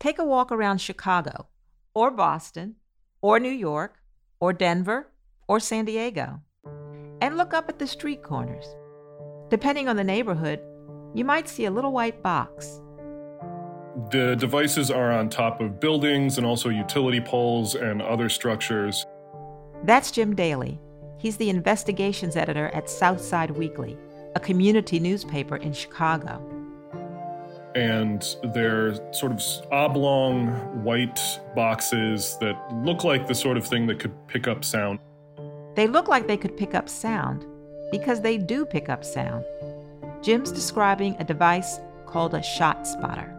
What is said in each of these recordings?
Take a walk around Chicago, or Boston, or New York, or Denver, or San Diego, and look up at the street corners. Depending on the neighborhood, you might see a little white box. The devices are on top of buildings and also utility poles and other structures. That's Jim Daley. He's the investigations editor at South Side Weekly, a community newspaper in Chicago. And they're sort of oblong white boxes that look like the sort of thing that could pick up sound. They look like they could pick up sound because they do pick up sound. Jim's describing a device called a ShotSpotter.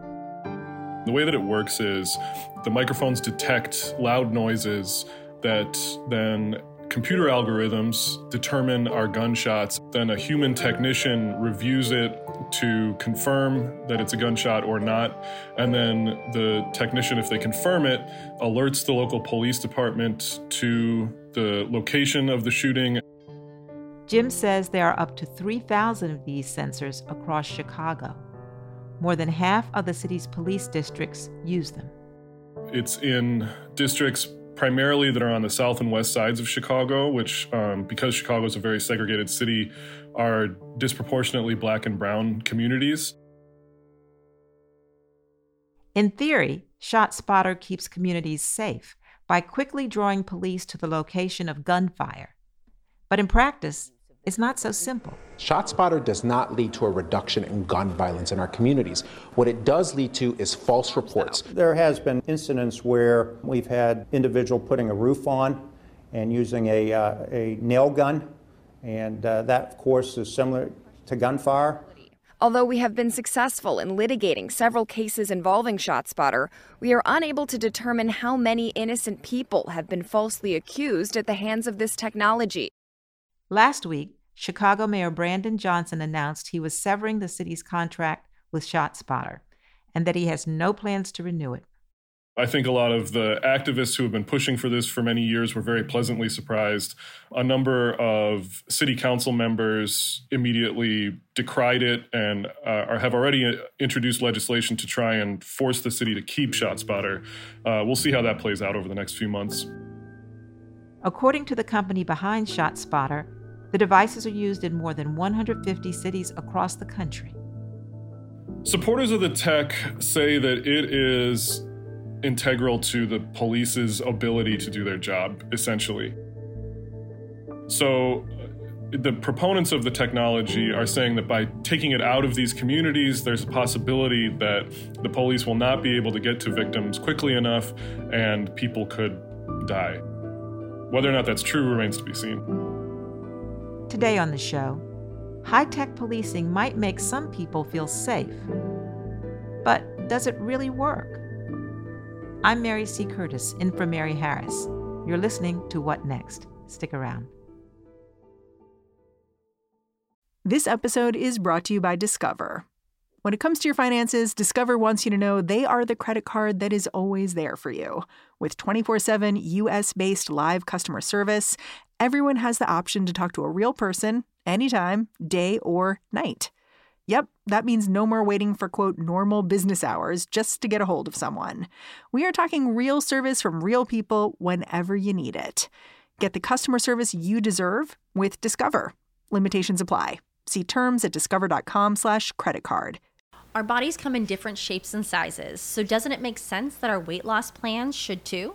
The way that it works is the microphones detect loud noises that then computer algorithms determine our gunshots. Then a human technician reviews it to confirm that it's a gunshot or not. And then the technician, if they confirm it, alerts the local police department to the location of the shooting. Jim says there are up to 3,000 of these sensors across Chicago. More than half of the city's police districts use them. It's in districts primarily that are on the south and west sides of Chicago, which, um, because Chicago is a very segregated city, are disproportionately black and brown communities. In theory, ShotSpotter keeps communities safe by quickly drawing police to the location of gunfire. But in practice, it's not so simple. ShotSpotter does not lead to a reduction in gun violence in our communities. What it does lead to is false reports. There has been incidents where we've had individual putting a roof on and using a, uh, a nail gun, and uh, that, of course, is similar to gunfire. Although we have been successful in litigating several cases involving ShotSpotter, we are unable to determine how many innocent people have been falsely accused at the hands of this technology. Last week, Chicago Mayor Brandon Johnson announced he was severing the city's contract with ShotSpotter and that he has no plans to renew it. I think a lot of the activists who have been pushing for this for many years were very pleasantly surprised. A number of city council members immediately decried it and uh, have already introduced legislation to try and force the city to keep ShotSpotter. Uh, we'll see how that plays out over the next few months. According to the company behind ShotSpotter, the devices are used in more than 150 cities across the country. Supporters of the tech say that it is integral to the police's ability to do their job, essentially. So, uh, the proponents of the technology are saying that by taking it out of these communities, there's a possibility that the police will not be able to get to victims quickly enough and people could die. Whether or not that's true remains to be seen. Today on the show, high tech policing might make some people feel safe. But does it really work? I'm Mary C. Curtis, in for Mary Harris. You're listening to What Next? Stick around. This episode is brought to you by Discover. When it comes to your finances, Discover wants you to know they are the credit card that is always there for you. With 24 7 US based live customer service, everyone has the option to talk to a real person anytime, day or night. Yep, that means no more waiting for quote normal business hours just to get a hold of someone. We are talking real service from real people whenever you need it. Get the customer service you deserve with Discover. Limitations apply. See terms at discover.com/slash credit card. Our bodies come in different shapes and sizes, so doesn't it make sense that our weight loss plans should too?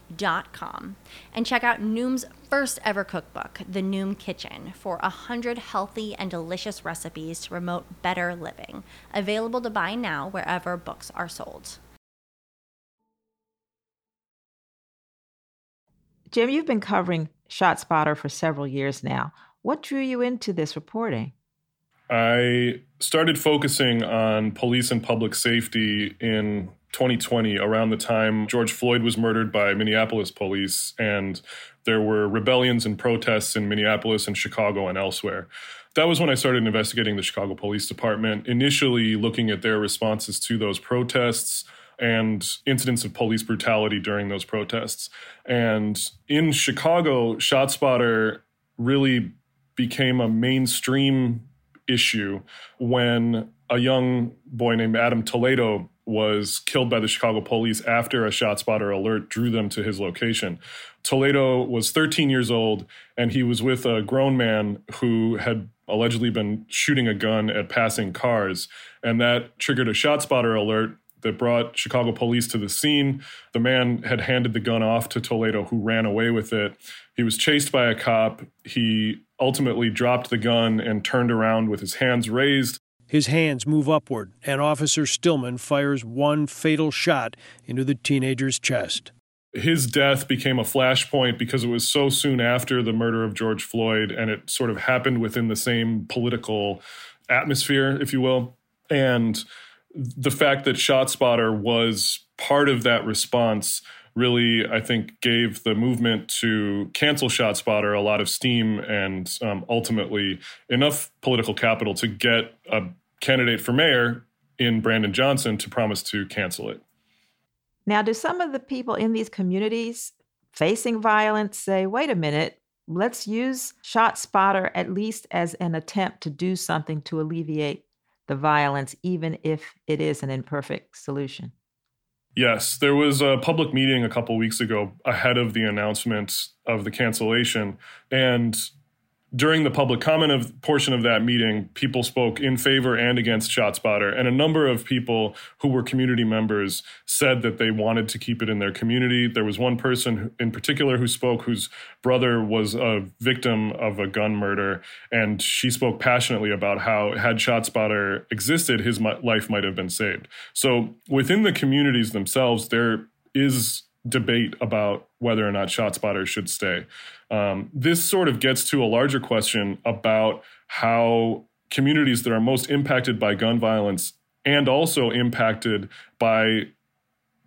Dot com and check out Noom's first ever cookbook, The Noom Kitchen, for a hundred healthy and delicious recipes to promote better living. Available to buy now wherever books are sold. Jim, you've been covering ShotSpotter for several years now. What drew you into this reporting? I started focusing on police and public safety in 2020, around the time George Floyd was murdered by Minneapolis police, and there were rebellions and protests in Minneapolis and Chicago and elsewhere. That was when I started investigating the Chicago Police Department, initially looking at their responses to those protests and incidents of police brutality during those protests. And in Chicago, ShotSpotter really became a mainstream issue when a young boy named Adam Toledo was killed by the Chicago police after a ShotSpotter alert drew them to his location. Toledo was 13 years old and he was with a grown man who had allegedly been shooting a gun at passing cars. And that triggered a ShotSpotter alert that brought Chicago police to the scene. The man had handed the gun off to Toledo, who ran away with it. He was chased by a cop. He ultimately dropped the gun and turned around with his hands raised. His hands move upward, and Officer Stillman fires one fatal shot into the teenager's chest. His death became a flashpoint because it was so soon after the murder of George Floyd, and it sort of happened within the same political atmosphere, if you will. And the fact that ShotSpotter was part of that response really, I think, gave the movement to cancel ShotSpotter a lot of steam and um, ultimately enough political capital to get a candidate for mayor in Brandon Johnson to promise to cancel it. Now, do some of the people in these communities facing violence say, wait a minute, let's use ShotSpotter at least as an attempt to do something to alleviate the violence, even if it is an imperfect solution? Yes, there was a public meeting a couple weeks ago ahead of the announcement of the cancellation. And during the public comment of portion of that meeting, people spoke in favor and against ShotSpotter, and a number of people who were community members said that they wanted to keep it in their community. There was one person in particular who spoke whose brother was a victim of a gun murder, and she spoke passionately about how had ShotSpotter existed, his life might have been saved. So within the communities themselves, there is debate about whether or not ShotSpotter should stay. Um, this sort of gets to a larger question about how communities that are most impacted by gun violence and also impacted by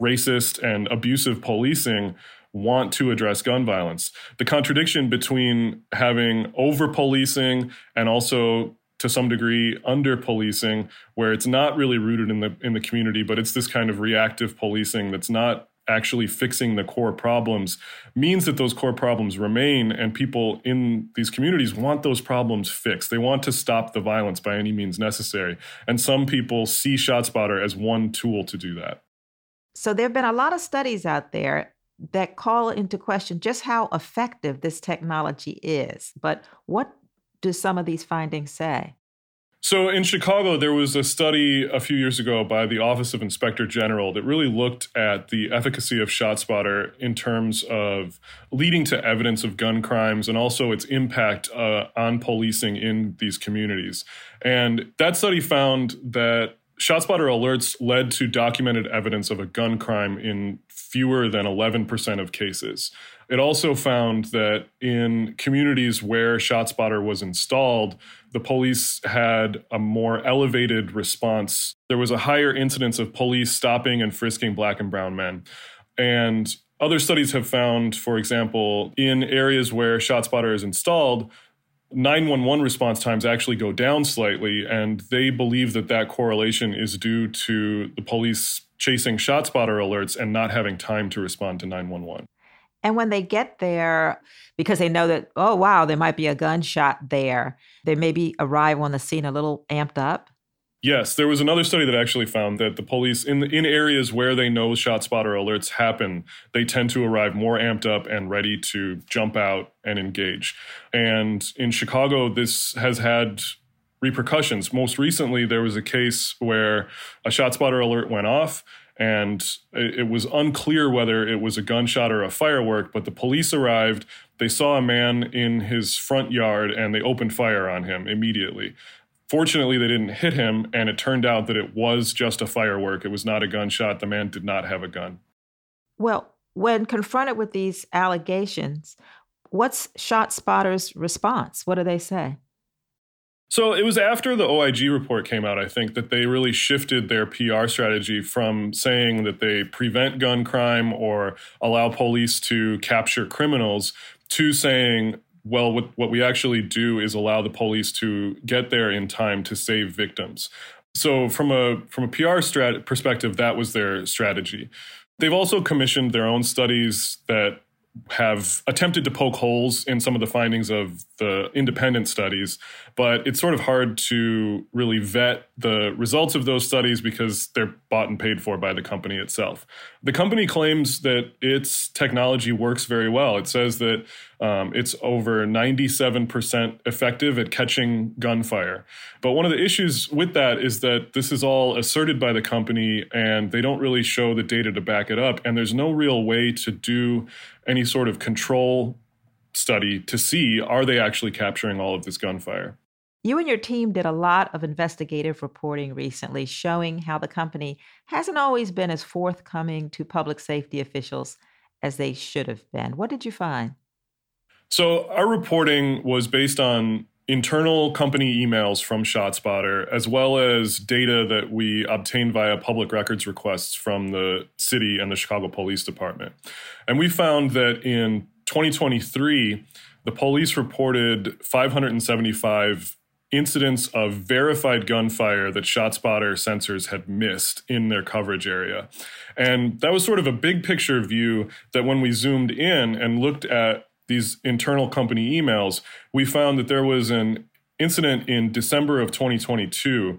racist and abusive policing want to address gun violence. The contradiction between having over policing and also to some degree under policing where it's not really rooted in the in the community but it's this kind of reactive policing that's not actually fixing the core problems means that those core problems remain and people in these communities want those problems fixed. They want to stop the violence by any means necessary. And some people see ShotSpotter as one tool to do that. So there have been a lot of studies out there that call into question just how effective this technology is. But what do some of these findings say so in Chicago, there was a study a few years ago by the Office of Inspector General that really looked at the efficacy of ShotSpotter in terms of leading to evidence of gun crimes and also its impact uh, on policing in these communities. And that study found that ShotSpotter alerts led to documented evidence of a gun crime in fewer than 11% of cases. It also found that in communities where ShotSpotter was installed, the police had a more elevated response. There was a higher incidence of police stopping and frisking black and brown men. And other studies have found, for example, in areas where ShotSpotter is installed, 911 response times actually go down slightly, and they believe that that correlation is due to the police chasing ShotSpotter alerts and not having time to respond to 911. And when they get there, because they know that, oh, wow, there might be a gunshot there, they maybe arrive on the scene a little amped up. Yes, there was another study that actually found that the police in in areas where they know ShotSpotter alerts happen, they tend to arrive more amped up and ready to jump out and engage. And in Chicago, this has had repercussions. Most recently, there was a case where a ShotSpotter alert went off and it was unclear whether it was a gunshot or a firework but the police arrived they saw a man in his front yard and they opened fire on him immediately Fortunately, they didn't hit him, and it turned out that it was just a firework. It was not a gunshot. The man did not have a gun. Well, when confronted with these allegations, what's ShotSpotter's response? What do they say? So it was after the OIG report came out, I think, that they really shifted their PR strategy from saying that they prevent gun crime or allow police to capture criminals to saying well, what, what we actually do is allow the police to get there in time to save victims. So from a from a PR strat- perspective, that was their strategy. They've also commissioned their own studies that have attempted to poke holes in some of the findings of the independent studies, but it's sort of hard to really vet the results of those studies because they're bought and paid for by the company itself. The company claims that its technology works very well. It says that um, it's over 97% effective at catching gunfire. But one of the issues with that is that this is all asserted by the company and they don't really show the data to back it up. And there's no real way to do any sort of control study to see are they actually capturing all of this gunfire. You and your team did a lot of investigative reporting recently showing how the company hasn't always been as forthcoming to public safety officials as they should have been. What did you find? So, our reporting was based on internal company emails from ShotSpotter, as well as data that we obtained via public records requests from the city and the Chicago Police Department. And we found that in 2023, the police reported 575 incidents of verified gunfire that ShotSpotter sensors had missed in their coverage area. And that was sort of a big picture view that when we zoomed in and looked at these internal company emails, we found that there was an incident in December of 2022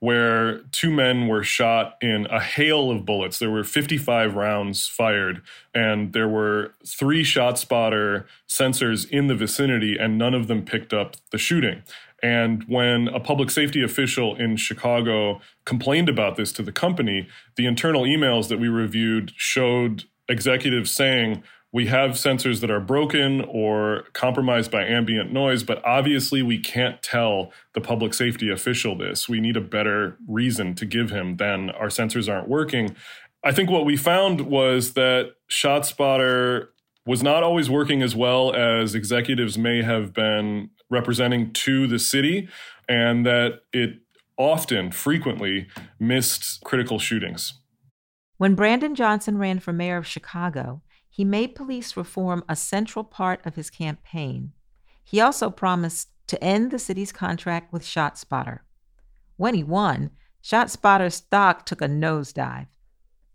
where two men were shot in a hail of bullets. There were 55 rounds fired, and there were three ShotSpotter sensors in the vicinity, and none of them picked up the shooting. And when a public safety official in Chicago complained about this to the company, the internal emails that we reviewed showed executives saying, we have sensors that are broken or compromised by ambient noise, but obviously we can't tell the public safety official this. We need a better reason to give him than our sensors aren't working. I think what we found was that ShotSpotter was not always working as well as executives may have been representing to the city, and that it often, frequently missed critical shootings. When Brandon Johnson ran for mayor of Chicago, he made police reform a central part of his campaign. He also promised to end the city's contract with ShotSpotter. When he won, ShotSpotter's stock took a nosedive.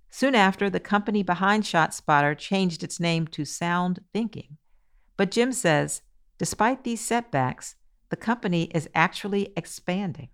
Soon after, the company behind ShotSpotter changed its name to Sound Thinking. But Jim says, despite these setbacks, the company is actually expanding.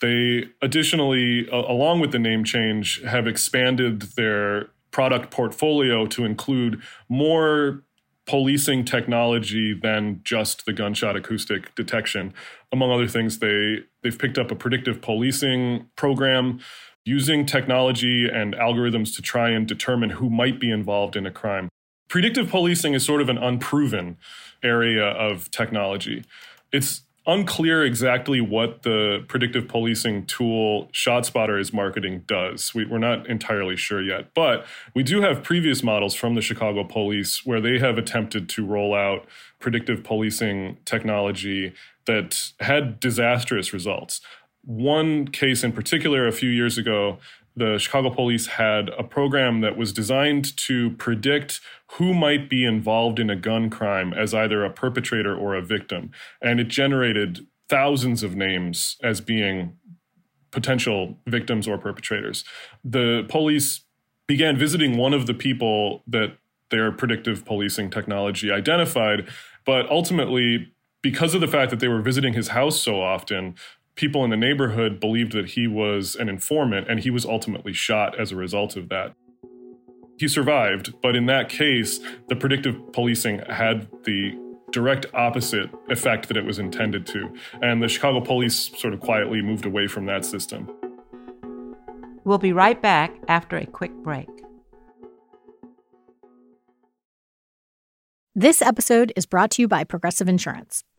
They additionally, along with the name change, have expanded their product portfolio to include more policing technology than just the gunshot acoustic detection. Among other things, they they've picked up a predictive policing program using technology and algorithms to try and determine who might be involved in a crime. Predictive policing is sort of an unproven area of technology. It's unclear exactly what the predictive policing tool ShotSpotter is marketing does. We, are not entirely sure yet, but we do have previous models from the Chicago police where they have attempted to roll out predictive policing technology that had disastrous results. One case in particular, a few years ago, the Chicago police had a program that was designed to predict who might be involved in a gun crime as either a perpetrator or a victim. And it generated thousands of names as being potential victims or perpetrators. The police began visiting one of the people that their predictive policing technology identified, but ultimately, because of the fact that they were visiting his house so often, people in the neighborhood believed that he was an informant, and he was ultimately shot as a result of that. He survived, but in that case, the predictive policing had the direct opposite effect that it was intended to. And the Chicago police sort of quietly moved away from that system. We'll be right back after a quick break. This episode is brought to you by Progressive Insurance.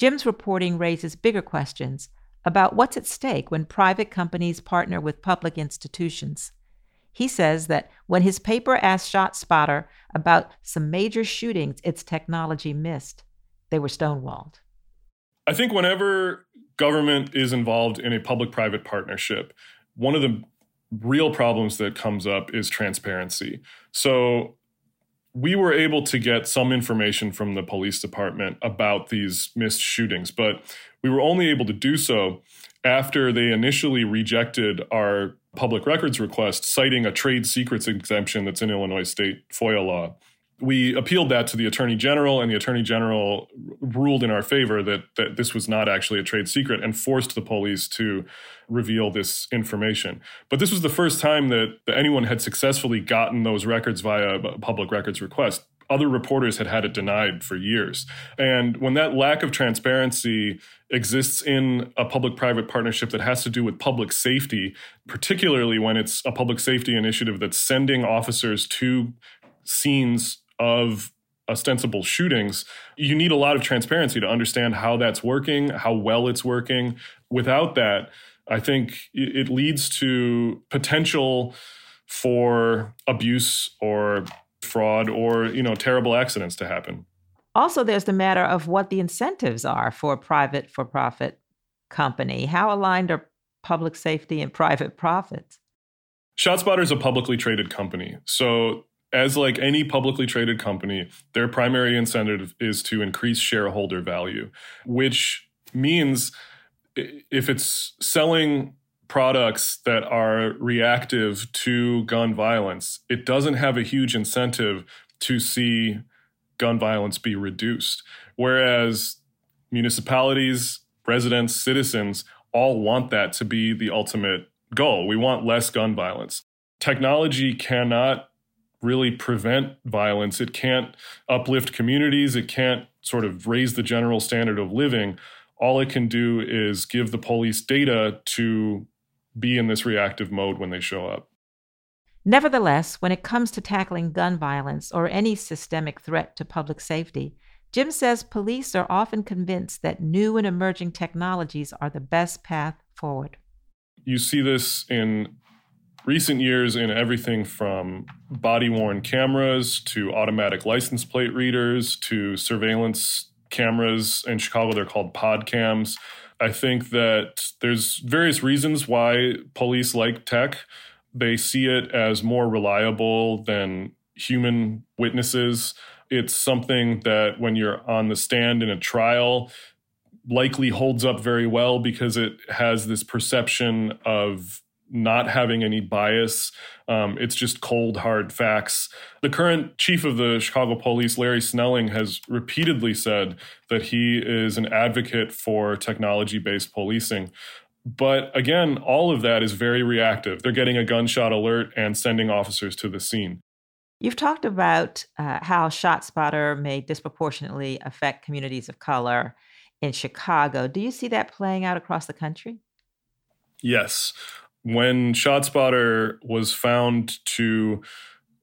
Jim's reporting raises bigger questions about what's at stake when private companies partner with public institutions. He says that when his paper asked ShotSpotter about some major shootings its technology missed, they were stonewalled. I think whenever government is involved in a public private partnership, one of the real problems that comes up is transparency. So we were able to get some information from the police department about these missed shootings, but we were only able to do so after they initially rejected our public records request, citing a trade secrets exemption that's in Illinois state FOIA law we appealed that to the attorney general, and the attorney general ruled in our favor that, that this was not actually a trade secret and forced the police to reveal this information. But this was the first time that, that anyone had successfully gotten those records via a public records request. Other reporters had had it denied for years. And when that lack of transparency exists in a public private partnership that has to do with public safety, particularly when it's a public safety initiative that's sending officers to scenes of ostensible shootings, you need a lot of transparency to understand how that's working, how well it's working. Without that, I think it leads to potential for abuse or fraud or, you know, terrible accidents to happen. Also, there's the matter of what the incentives are for a private for profit company. How aligned are public safety and private profits? ShotSpotter is a publicly traded company. So as like any publicly traded company, their primary incentive is to increase shareholder value, which means if it's selling products that are reactive to gun violence, it doesn't have a huge incentive to see gun violence be reduced. Whereas municipalities, residents, citizens all want that to be the ultimate goal. We want less gun violence. Technology cannot really prevent violence. It can't uplift communities. It can't sort of raise the general standard of living. All it can do is give the police data to be in this reactive mode when they show up. Nevertheless, when it comes to tackling gun violence or any systemic threat to public safety, Jim says police are often convinced that new and emerging technologies are the best path forward. You see this in recent years in everything from body worn cameras to automatic license plate readers to surveillance cameras. In Chicago, they're called pod cams. I think that there's various reasons why police like tech. They see it as more reliable than human witnesses. It's something that when you're on the stand in a trial, likely holds up very well because it has this perception of not having any bias. Um, it's just cold, hard facts. The current chief of the Chicago police, Larry Snelling, has repeatedly said that he is an advocate for technology based policing. But again, all of that is very reactive. They're getting a gunshot alert and sending officers to the scene. You've talked about uh, how ShotSpotter may disproportionately affect communities of color in Chicago. Do you see that playing out across the country? Yes. When ShotSpotter was found to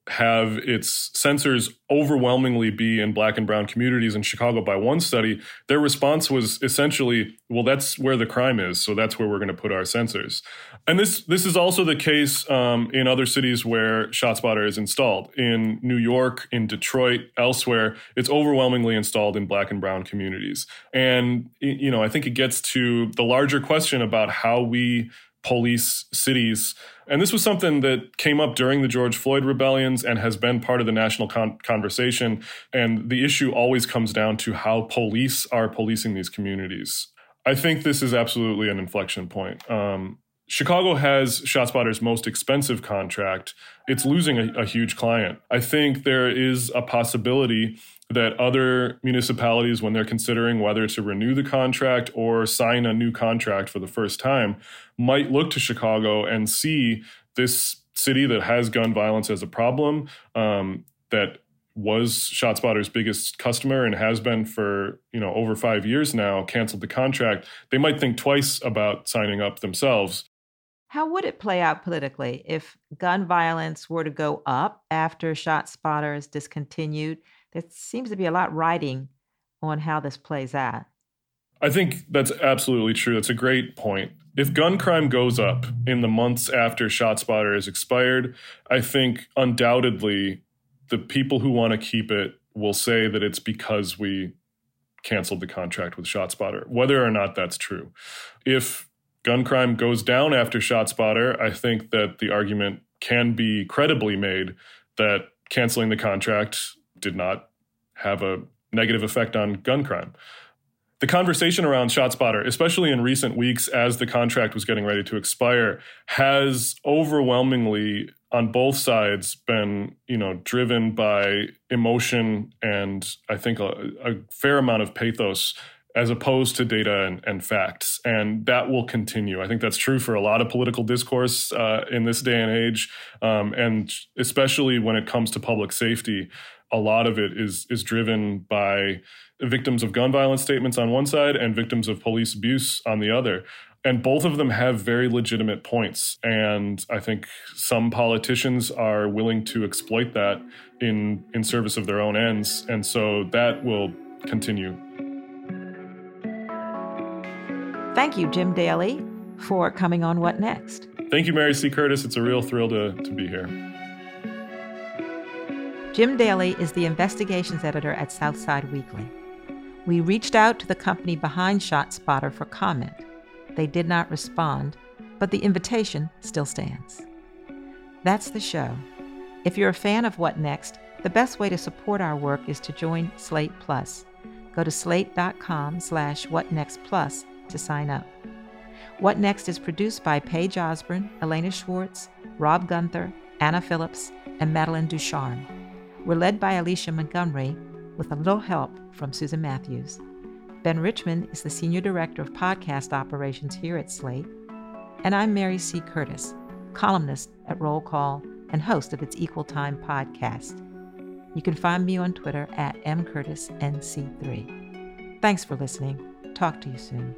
have its sensors overwhelmingly be in black and brown communities in Chicago by one study, their response was essentially, well, that's where the crime is, so that's where we're going to put our sensors. And this this is also the case um, in other cities where ShotSpotter is installed. In New York, in Detroit, elsewhere, it's overwhelmingly installed in black and brown communities. And you know, I think it gets to the larger question about how we police cities. And this was something that came up during the George Floyd rebellions and has been part of the national con- conversation. And the issue always comes down to how police are policing these communities. I think this is absolutely an inflection point. Um, Chicago has ShotSpotter's most expensive contract. It's losing a, a huge client. I think there is a possibility that other municipalities, when they're considering whether to renew the contract or sign a new contract for the first time, might look to Chicago and see this city that has gun violence as a problem, um, that was ShotSpotter's biggest customer and has been for you know over five years now, canceled the contract. They might think twice about signing up themselves. How would it play out politically if gun violence were to go up after ShotSpotter is discontinued? There seems to be a lot riding on how this plays out. I think that's absolutely true. That's a great point. If gun crime goes up in the months after ShotSpotter is expired, I think undoubtedly the people who want to keep it will say that it's because we canceled the contract with ShotSpotter, whether or not that's true. If gun crime goes down after ShotSpotter, I think that the argument can be credibly made that canceling the contract did not have a negative effect on gun crime. The conversation around ShotSpotter, especially in recent weeks as the contract was getting ready to expire, has overwhelmingly on both sides been, you know, driven by emotion and I think a, a fair amount of pathos as opposed to data and, and, facts. And that will continue. I think that's true for a lot of political discourse uh, in this day and age, um, and especially when it comes to public safety a lot of it is is driven by victims of gun violence statements on one side and victims of police abuse on the other. And both of them have very legitimate points. And I think some politicians are willing to exploit that in, in service of their own ends. And so that will continue. Thank you, Jim Daley, for coming on What Next. Thank you, Mary C. Curtis. It's a real thrill to, to be here. Jim Daley is the investigations editor at South Side Weekly. We reached out to the company behind ShotSpotter for comment. They did not respond, but the invitation still stands. That's the show. If you're a fan of What Next, the best way to support our work is to join Slate Plus. Go to slate.com slash whatnextplus to sign up. What Next is produced by Paige Osborne, Elena Schwartz, Rob Gunther, Anna Phillips, and Madeline Ducharme. We're led by Alicia Montgomery with a little help from Susan Matthews. Ben Richmond is the Senior Director of Podcast Operations here at Slate. And I'm Mary C. Curtis, columnist at Roll Call and host of its Equal Time podcast. You can find me on Twitter at mcurtisnc3. Thanks for listening. Talk to you soon.